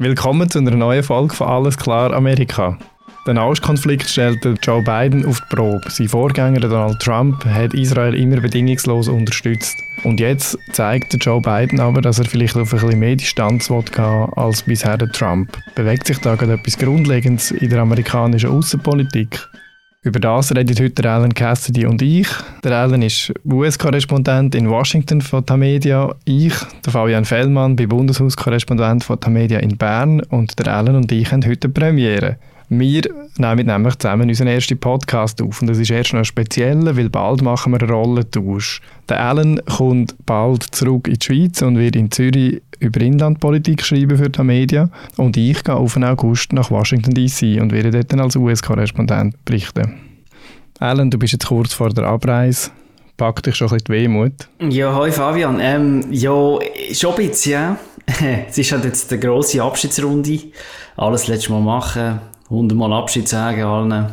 Willkommen zu einer neuen Folge von Alles klar Amerika. Der Nahostkonflikt stellte Joe Biden auf die Probe. Sein Vorgänger Donald Trump hat Israel immer bedingungslos unterstützt. Und jetzt zeigt Joe Biden aber, dass er vielleicht auf ein bisschen mehr Distanz gehen als bisher Trump. Bewegt sich da gerade etwas Grundlegendes in der amerikanischen Außenpolitik? Über das redet heute Alan Cassidy und ich. Der Alan ist US-Korrespondent in Washington von Tamedia. Ich, der Fabian Fellmann, bin Bundeshauskorrespondent von Tamedia in Bern. Und der Alan und ich haben heute Premiere. Wir nehmen nämlich zusammen unseren ersten Podcast auf. Und das ist erst noch speziell, weil bald machen wir einen Rollentausch. Der Alan kommt bald zurück in die Schweiz und wird in Zürich über Inlandpolitik schreiben für die Media. Und ich gehe auf den August nach Washington D.C. und werde dort dann als US-Korrespondent berichten. Alan, du bist jetzt kurz vor der Abreise. Packt dich schon ein bisschen die Wehmut? Ja, hoi Fabian. Ähm, ja, schon ein bisschen, es ist halt jetzt eine grosse Abschiedsrunde. Alles letztes Mal machen, hundertmal Abschied sagen allen.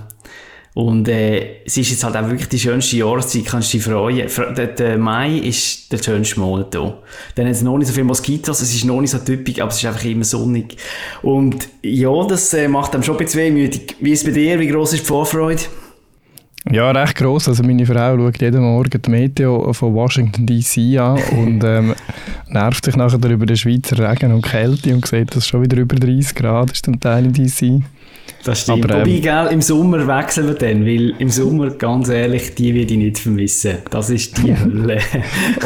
Und äh, es ist jetzt halt auch wirklich die schönste Jahreszeit, kannst du dich freuen. Der, der Mai ist der schönste Monat hier. Dann hat es noch nicht so viele Moskitos, es ist noch nicht so typisch, aber es ist einfach immer sonnig. Und ja, das äh, macht einem schon ein bisschen wehmütig. Wie ist es bei dir? Wie groß ist die Vorfreude? Ja, recht gross. Also meine Frau schaut jeden Morgen die Meteo von Washington D.C. an und ähm, nervt sich nachher über den Schweizer Regen und Kälte und sieht, dass es schon wieder über 30 Grad ist zum Teil in D.C. Das stimmt. Aber, ähm, Wobei, gell, im Sommer wechseln wir dann, weil im Sommer, ganz ehrlich, die werde ich nicht vermissen. Das ist die Hölle.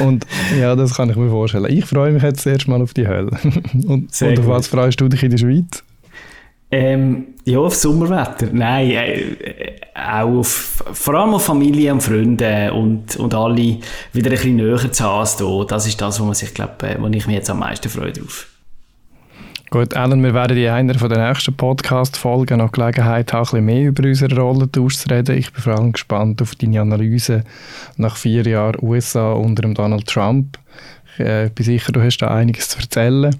und ja, das kann ich mir vorstellen. Ich freue mich jetzt erst mal auf die Hölle. und, und auf was freust du dich in der Schweiz? Ähm, ja, auf Sommerwetter. Nein, äh, äh, auch auf, vor allem auf Familie und Freunde und, und alle wieder ein bisschen näher zu haben. Das ist das, wo man sich, glaube, äh, wo ich mich jetzt am meisten freue drauf. Gut, Alan, wir werden in einer der nächsten Podcast-Folgen noch Gelegenheit haben, ein bisschen mehr über unsere Rolle zu reden. Ich bin vor allem gespannt auf deine Analyse nach vier Jahren USA unter Donald Trump. Ich äh, bin sicher, du hast da einiges zu erzählen.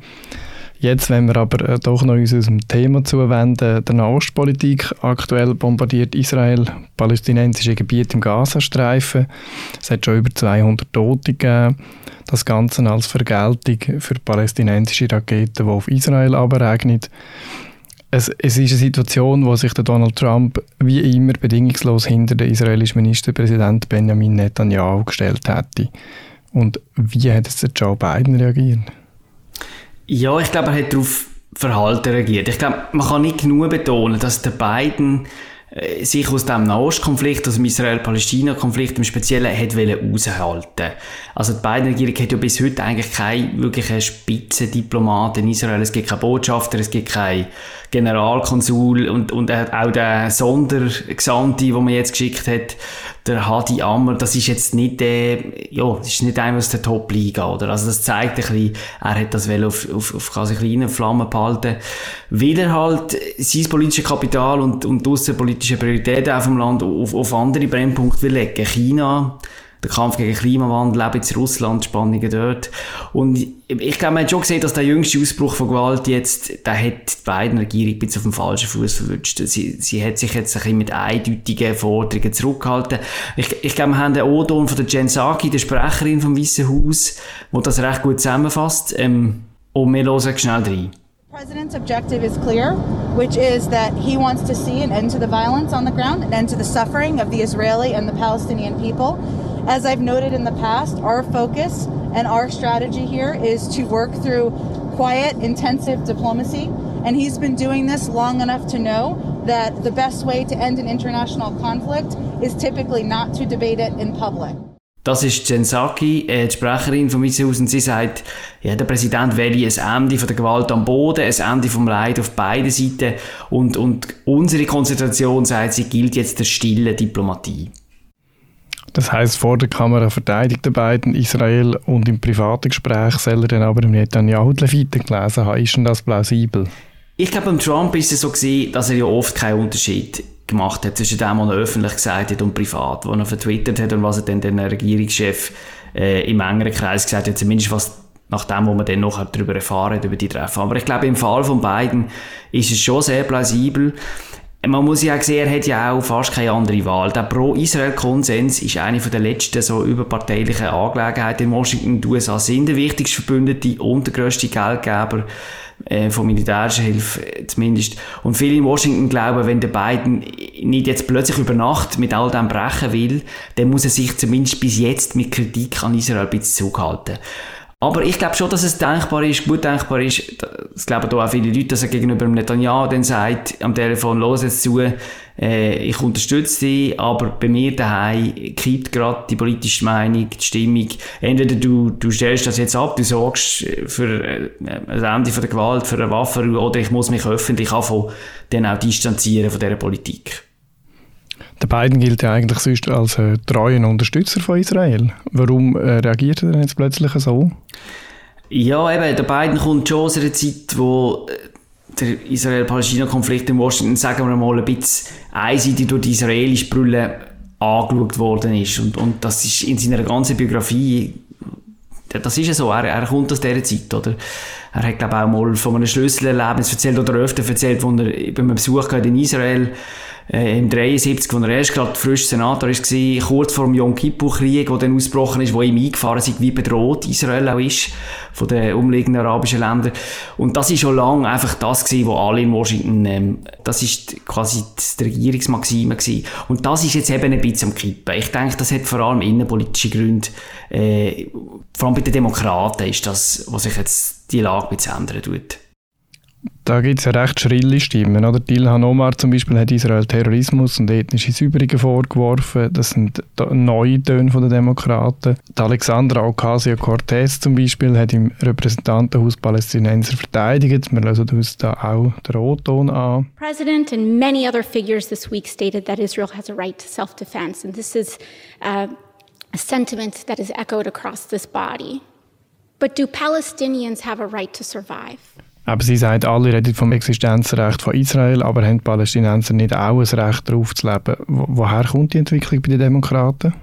Jetzt, wenn wir aber äh, doch noch uns unserem Thema zuwenden, der Nahostpolitik. Aktuell bombardiert Israel palästinensische Gebiete im Gazastreifen. Es hat schon über 200 Tote gegeben. Das Ganze als Vergeltung für palästinensische Raketen, die auf Israel abregnen. Es, es, ist eine Situation, wo sich der Donald Trump wie immer bedingungslos hinter den israelischen Ministerpräsident Benjamin Netanyahu gestellt hätte. Und wie hat der Joe Biden reagiert? Ja, ich glaube, er hat darauf Verhalten reagiert. Ich glaube, man kann nicht genug betonen, dass der Biden äh, sich aus dem Nahostkonflikt, aus dem Israel-Palästina-Konflikt im Speziellen, hat raushalten Also die beiden Regierung hat ja bis heute eigentlich keine wirklichen Spitzendiplomat in Israel. Es gibt keine Botschafter, es gibt keine Generalkonsul und, und auch der Sondergesandte, den man jetzt geschickt hat, der Hadi Ammer, das ist jetzt nicht, äh, ja, das ist nicht einer aus der Top-Liga, oder? Also das zeigt ein bisschen, er hat das well auf, auf, auf quasi kleinen Flammen behalten, weil er halt sein politisches Kapital und, und außenpolitische Prioritäten auf dem Land auf, auf andere Brennpunkte will legen. China, der Kampf gegen Klimawandel, eben in Russland, Spannungen dort. Und ich glaube, man hat schon gesehen, dass der jüngste Ausbruch von Gewalt jetzt, der hat die beiden Regierung ein auf dem falschen Fuß verwünscht. Sie, sie hat sich jetzt ein bisschen mit eindeutigen Forderungen zurückgehalten. Ich, ich glaube, wir haben den O-Ton von der Jen Psaki, der Sprecherin vom Weißen Haus, wo das recht gut zusammenfasst. Ähm, und wir hören schnell rein. president's objective is clear, which is that he wants to see an end to the violence on the ground, an end to the suffering of the Israeli and the Palestinian people. As I've noted in the past, our focus and our strategy here is to work through quiet, intensive diplomacy. And he's been doing this long enough to know that the best way to end an international conflict is typically not to debate it in public. Das ist Jen Psaki, äh, die Sprecherin von Weißhaus, und sie sagt, ja, der Präsident wähle ein Ende von der Gewalt am Boden, ein Ende vom Leid auf beiden Seiten und, und unsere Konzentration, sagt sie, gilt jetzt der stille Diplomatie. Das heißt, vor der Kamera verteidigt er beiden Israel und im privaten Gespräch soll er dann aber im Netanyahu die Leviten gelesen haben. Ist denn das plausibel? Ich glaube, beim Trump ist es so gewesen, dass er ja oft keinen Unterschied gemacht hat zwischen dem, was er öffentlich gesagt hat und privat, was er vertwittert hat und was er dann den Regierungschef äh, im engeren Kreis gesagt hat, zumindest was nach dem, was man dann noch darüber erfahren über die Treffen. Aber ich glaube, im Fall von beiden ist es schon sehr plausibel. Man muss ja auch sehen, er hat ja auch fast keine andere Wahl. Der Pro-Israel-Konsens ist eine der letzten so überparteilichen Angelegenheiten in Washington. Die USA sind der wichtigste Verbündete und der grösste Geldgeber äh, von militärischer Hilfe äh, zumindest. Und viele in Washington glauben, wenn der Biden nicht jetzt plötzlich über Nacht mit all dem brechen will, dann muss er sich zumindest bis jetzt mit Kritik an Israel ein bisschen zurückhalten. Aber ich glaube schon, dass es denkbar ist, gut denkbar ist, das glauben auch viele Leute, dass er gegenüber dem Netanyahu dann sagt, am Telefon, los jetzt zu, äh, ich unterstütze dich, aber bei mir daheim kippt gerade die politische Meinung, die Stimmung. Entweder du, du stellst das jetzt ab, du sorgst für äh, ein Ende von der Gewalt, für eine Waffe, oder ich muss mich öffentlich anfangen, dann auch distanzieren von dieser Politik. Der Biden gilt ja eigentlich sonst als äh, treuer Unterstützer von Israel. Warum äh, reagiert er denn jetzt plötzlich so? Ja, eben, der Biden kommt schon aus einer Zeit, wo äh, der Israel-Palästina-Konflikt in Washington, sagen wir mal, ein bisschen einseitig durch die israelische Brille angeschaut worden ist. Und, und das ist in seiner ganzen Biografie, das ist ja so, er, er kommt aus dieser Zeit, oder? Er hat, glaube ich, auch mal von einem Schlüsselerlebnis erzählt oder öfter erzählt, wo er bei einem Besuch in Israel äh, im 73, als er erst gerade frisch Senator war, kurz vor dem Yom Kippur-Krieg, der dann ausgebrochen ist, wo ihm eingefahren ist, wie bedroht Israel auch ist von den umliegenden arabischen Ländern. Und das ist schon lange einfach das gewesen, was alle in Washington, ähm, das ist quasi die Regierungsmaxime gewesen. Und das ist jetzt eben ein bisschen am Kippen. Ich denke, das hat vor allem innenpolitische Gründe. Äh, vor allem bei den Demokraten ist das, was sich jetzt die Lage ein bisschen ändern tut. Da gibt es ja recht schrille Stimmen. Oder? Ilhan Omar zum Beispiel hat Israel Terrorismus und ethnische Säuberungen vorgeworfen. Das sind neue Töne der Demokraten. Die Alexandra Ocasio-Cortez zum Beispiel hat im Repräsentantenhaus Palästinenser verteidigt. Wir lösen uns da auch den O-Ton an. President and many other figures this week stated that Israel has a right to self-defense. And this is uh, a sentiment that is echoed across this body. But do Palestinians have a right to survive? Aber sie sagt, alle reden vom Existenzrecht von Israel, aber haben die Palästinenser nicht auch ein Recht darauf zu leben? Woher kommt die Entwicklung bei den Demokraten?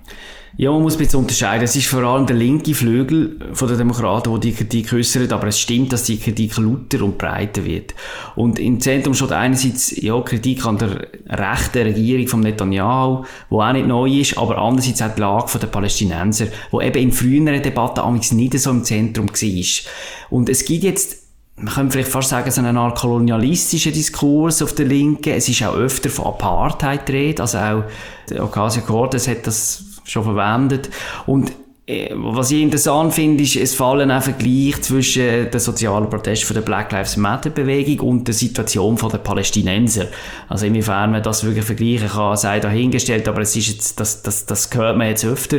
Ja, man muss ein bisschen unterscheiden. Es ist vor allem der linke Flügel den Demokraten, wo die Kritik äußert, aber es stimmt, dass die Kritik lauter und breiter wird. Und im Zentrum steht einerseits ja, Kritik an der rechten Regierung von Netanyahu, wo auch nicht neu ist, aber andererseits auch die Lage der Palästinenser, wo eben in früheren Debatten nicht so im Zentrum war. Und es gibt jetzt man könnte vielleicht fast sagen, so eine Art kolonialistischer Diskurs auf der Linken. Es ist auch öfter von Apartheid rede, also auch Ocasio-Cortez hat das schon verwendet. Und äh, was ich interessant finde, ist, es fallen auch Vergleich zwischen den sozialen Protesten der Black Lives Matter Bewegung und der Situation der Palästinenser. Also inwiefern man das wirklich vergleichen kann, sei dahingestellt, aber es ist jetzt, das, das, das hört man jetzt öfter.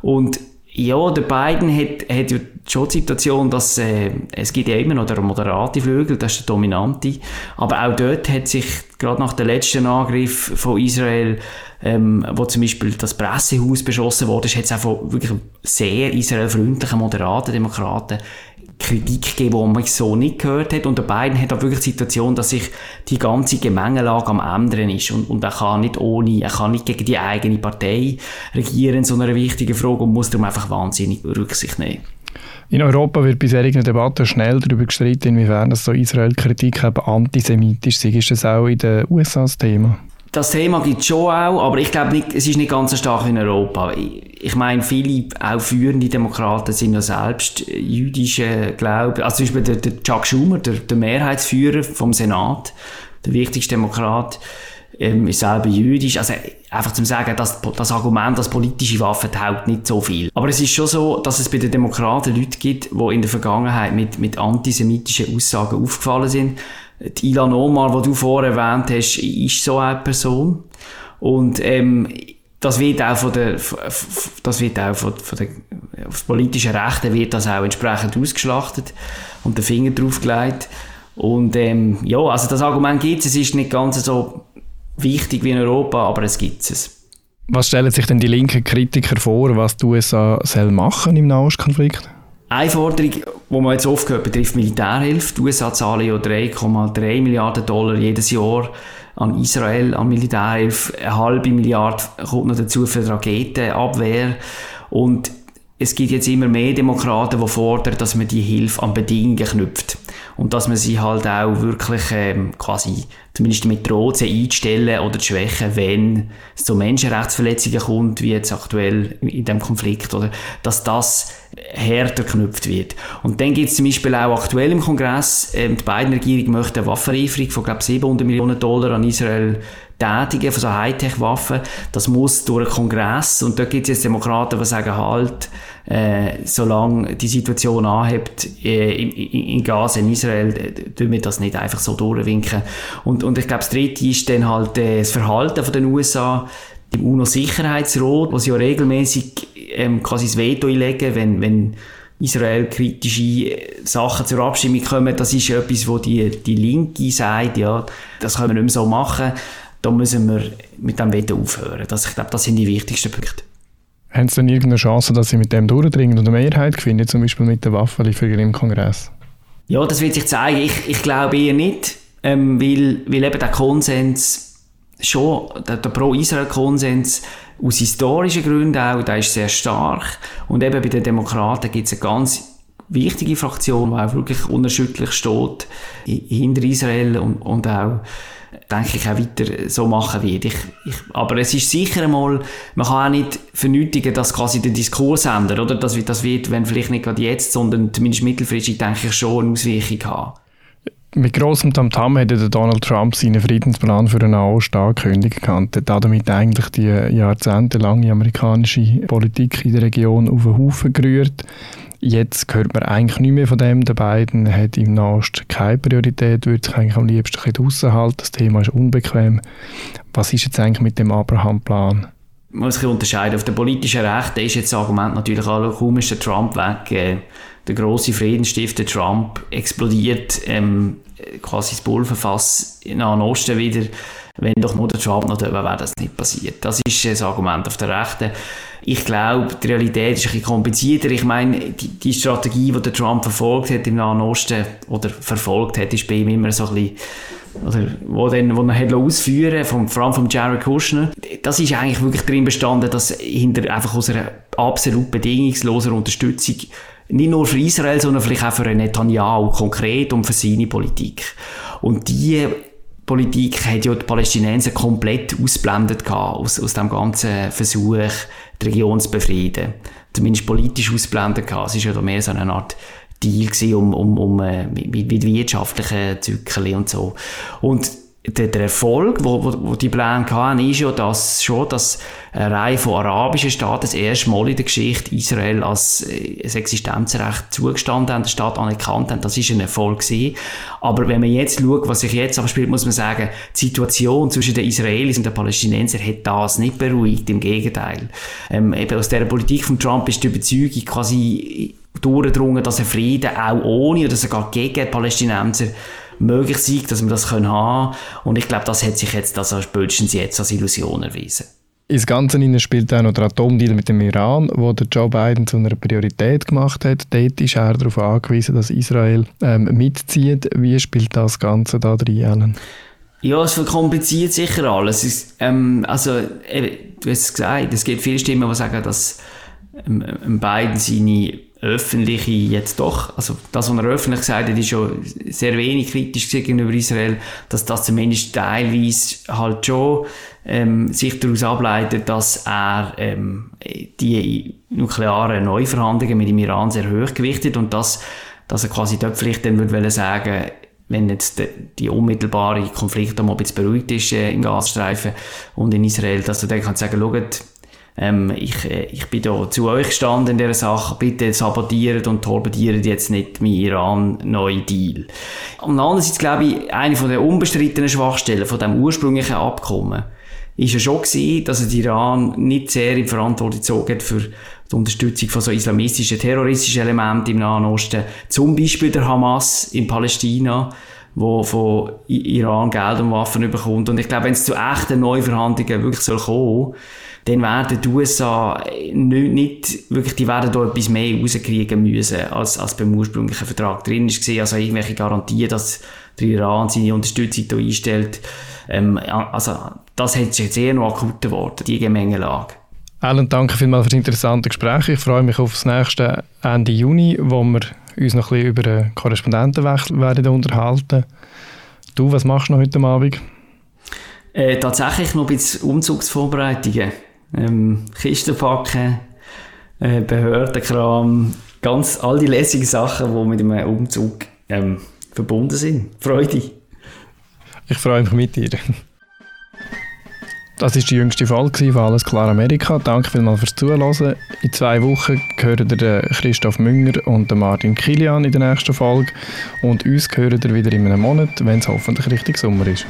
Und ja, der Biden hat, hat schon die Situation, dass äh, es gibt ja immer noch der moderate Flügel, das ist der dominante, aber auch dort hat sich gerade nach dem letzten Angriff von Israel, ähm, wo zum Beispiel das Pressehaus beschossen wurde, hat es auch von wirklich sehr israelfreundlichen, moderaten Demokraten Kritik gegeben, die man so nicht gehört hat. Und der Biden hat auch wirklich die Situation, dass sich die ganze Gemengelage am ändern ist. Und, und er kann nicht ohne, er kann nicht gegen die eigene Partei regieren in so einer wichtigen Frage und muss darum einfach wahnsinnig Rücksicht nehmen. In Europa wird bei solchen Debatten schnell darüber gestritten, inwiefern so Israel-Kritik antisemitisch ist. Ist das auch in den USA das Thema? Das Thema gibt es schon auch, aber ich glaube nicht, es ist nicht ganz so stark in Europa. Ich, meine, viele auch führende Demokraten sind ja selbst jüdische Glauben. Also zum Beispiel der, der Chuck Schumer, der, der Mehrheitsführer vom Senat, der wichtigste Demokrat, ähm, ist selber jüdisch. Also einfach zum sagen, dass das Argument, dass politische Waffen taugt nicht so viel. Aber es ist schon so, dass es bei den Demokraten Leute gibt, die in der Vergangenheit mit, mit antisemitischen Aussagen aufgefallen sind die Ilan Omar, die du vorher erwähnt hast, ist so eine Person. Und ähm, das wird auch von der, das wird auch von, von der auf politischen Rechten wird das auch entsprechend ausgeschlachtet und den Finger drauf gelegt. Und ähm, ja, also das Argument gibt es, es ist nicht ganz so wichtig wie in Europa, aber es gibt es. Was stellen sich denn die linken Kritiker vor, was die USA soll machen im Nahostkonflikt? Eine Forderung, die man jetzt oft hört, betrifft Militärhilfe. Die USA zahlen ja 3,3 Milliarden Dollar jedes Jahr an Israel, an Militärhilfe. Eine halbe Milliarde kommt noch dazu für die Raketenabwehr. Und es gibt jetzt immer mehr Demokraten, die fordern, dass man die Hilfe an Bedingungen knüpft. Und dass man sie halt auch wirklich ähm, quasi zumindest droht, sie einzustellen oder zu schwächen, wenn es zu Menschenrechtsverletzungen kommt, wie jetzt aktuell in dem Konflikt, oder? Dass das härter geknüpft wird. Und dann gibt es zum Beispiel auch aktuell im Kongress, ähm, die beiden Regierungen möchten eine Waffenlieferung von, glaube 700 Millionen Dollar an Israel tätigen von so Hightech-Waffen. Das muss durch einen Kongress und dort gibt es jetzt Demokraten, die sagen halt, äh, solange die Situation anhebt äh, in, in, Gaza, in Israel, äh, tun wir das nicht einfach so durchwinken. Und, und ich glaube, das Dritte ist dann halt äh, das Verhalten von den USA im UNO-Sicherheitsrat, sie ja regelmäßig ähm, quasi das Veto einlegen, wenn, wenn Israel kritische Sachen zur Abstimmung kommen, das ist etwas, wo die, die Linke sagt, ja, das können wir nicht mehr so machen da müssen wir mit dem Veto aufhören. Das, ich glaube, das sind die wichtigsten Punkte. Haben Sie denn irgendeine Chance, dass Sie mit dem durchdringen und eine Mehrheit finden, zum Beispiel mit der Waffenlieferung im Kongress? Ja, das wird sich zeigen. Ich, ich glaube eher nicht, ähm, weil, weil eben der Konsens schon, der, der Pro-Israel-Konsens aus historischen Gründen auch, der ist sehr stark. Und eben bei den Demokraten gibt es eine ganz wichtige Fraktion, die auch wirklich unerschütterlich steht hinter Israel und, und auch denke ich, auch weiter so machen wird. Ich, ich, aber es ist sicher einmal, man kann auch nicht vernötigen, dass quasi der Diskurs ändert, oder? Das, das wird, wenn vielleicht nicht gerade jetzt, sondern zumindest mittelfristig, denke ich, schon eine Auswirkung haben. Mit grossem Tamtam hat Donald Trump seinen Friedensplan für einen Nahost angekündigt. Er hat damit eigentlich die jahrzehntelange amerikanische Politik in der Region auf den Haufen gerührt. Jetzt hört man eigentlich nicht mehr von dem. Der beiden hat im Nahost keine Priorität, würde sich eigentlich am liebsten ein draussen halten. Das Thema ist unbequem. Was ist jetzt eigentlich mit dem Abraham-Plan? Man muss sich unterscheiden. Auf der politischen Rechte ist jetzt das Argument natürlich auch, kaum ist der Trump weg, äh, der große Friedensstifter Trump explodiert ähm, quasi das Pulverfass in Nahen Osten wieder. Wenn doch nur der Trump noch da wäre, wäre das nicht passiert. Das ist das Argument auf der Rechten. Ich glaube, die Realität ist ein bisschen komplizierter. Ich meine, die, die Strategie, die der Trump verfolgt hat im Nahen Osten, oder verfolgt hat, ist bei ihm immer so ein bisschen oder wo, dann, wo er hat ausführen vom, vor allem von Jared Kushner, das ist eigentlich wirklich drin bestanden, dass hinter einfach aus absolut bedingungslosen Unterstützung nicht nur für Israel, sondern vielleicht auch für Netanyahu konkret und für seine Politik. Und die Politik hat ja die Palästinenser komplett ausblendet aus, aus dem ganzen Versuch, die Region zu befrieden. Zumindest politisch ausblendet gehabt. Es war ja mehr so eine Art Deal gewesen, um, um, um äh, mit, mit wirtschaftlichen Zyklen und so. Und der, der Erfolg, wo, wo, wo die Pläne hatten, ist ja dass schon, dass eine Reihe von arabischen Staaten das erste Mal in der Geschichte Israel als äh, ein Existenzrecht zugestanden haben, der Staat anerkannt haben. Das ist ein Erfolg gewesen. Aber wenn man jetzt schaut, was sich jetzt abspielt, muss man sagen, die Situation zwischen den Israelis und den Palästinensern hat das nicht beruhigt. Im Gegenteil. Ähm, eben aus der Politik von Trump ist die Überzeugung quasi durchgedrungen, dass ein Frieden auch ohne oder sogar gegen die Palästinenser möglich sein, dass wir das können haben Und ich glaube, das hat sich jetzt, also spätestens jetzt als Illusion erwiesen. Ins Ganze spielt auch noch der Atomdeal mit dem Iran, wo der Joe Biden zu einer Priorität gemacht hat. Dort ist er darauf angewiesen, dass Israel ähm, mitzieht. Wie spielt das Ganze da drin, Alan? Ja, es verkompliziert sicher alles. Es, ähm, also, eben, du hast es gesagt, es gibt viele Stimmen, die sagen, dass ähm, Biden seine öffentliche jetzt doch, also das, was er öffentlich gesagt hat, ist schon sehr wenig kritisch gegenüber Israel, dass das zumindest teilweise halt schon ähm, sich daraus ableitet, dass er ähm, die nuklearen Neuverhandlungen mit dem Iran sehr hoch gewichtet und dass, dass er quasi dort vielleicht dann würde sagen, wenn jetzt die, unmittelbare Konflikt mal ein bisschen beruhigt ist äh, im Gazastreifen und in Israel, dass er dann kann sagen, schaut, ähm, ich, äh, ich bin da zu euch gestanden in dieser Sache, bitte sabotiert und torpediert jetzt nicht mein Iran-neuen Deal. Und andererseits glaube ich, eine von der unbestrittenen Schwachstellen von dem ursprünglichen Abkommen ist ja schon gewesen, dass der Iran nicht sehr in Verantwortung gezogen für die Unterstützung von so islamistischen, terroristischen Elementen im Nahen Osten. Zum Beispiel der Hamas in Palästina, wo von Iran Geld und Waffen bekommt. Und ich glaube, wenn es zu echten Neuverhandlungen wirklich soll kommen, dann werden die USA nicht, nicht wirklich, die werden da etwas mehr rauskriegen müssen, als, als beim ursprünglichen Vertrag drin ist Also irgendwelche Garantien, dass der Iran seine Unterstützung hier einstellt. Ähm, also, das hat jetzt eher noch akut geworden, die Gemengelage. Alan, danke vielmals für das interessante Gespräch. Ich freue mich auf das nächste Ende Juni, wo wir uns noch ein bisschen über den Korrespondentenwechsel werden unterhalten Du, was machst du noch heute Abend? Äh, tatsächlich noch ein bisschen Umzugsvorbereitungen. Ähm, Kisten packen, äh, Behördenkram, ganz all die lässigen Sachen, die mit einem Umzug ähm, verbunden sind. Freude. Ich freue mich mit dir. Das ist die jüngste Folge von Alles klar Amerika. Danke vielmals fürs Zuhören. In zwei Wochen hören ihr Christoph Münger und Martin Kilian in der nächsten Folge. Und uns hören ihr wieder in einem Monat, wenn es hoffentlich richtig Sommer ist.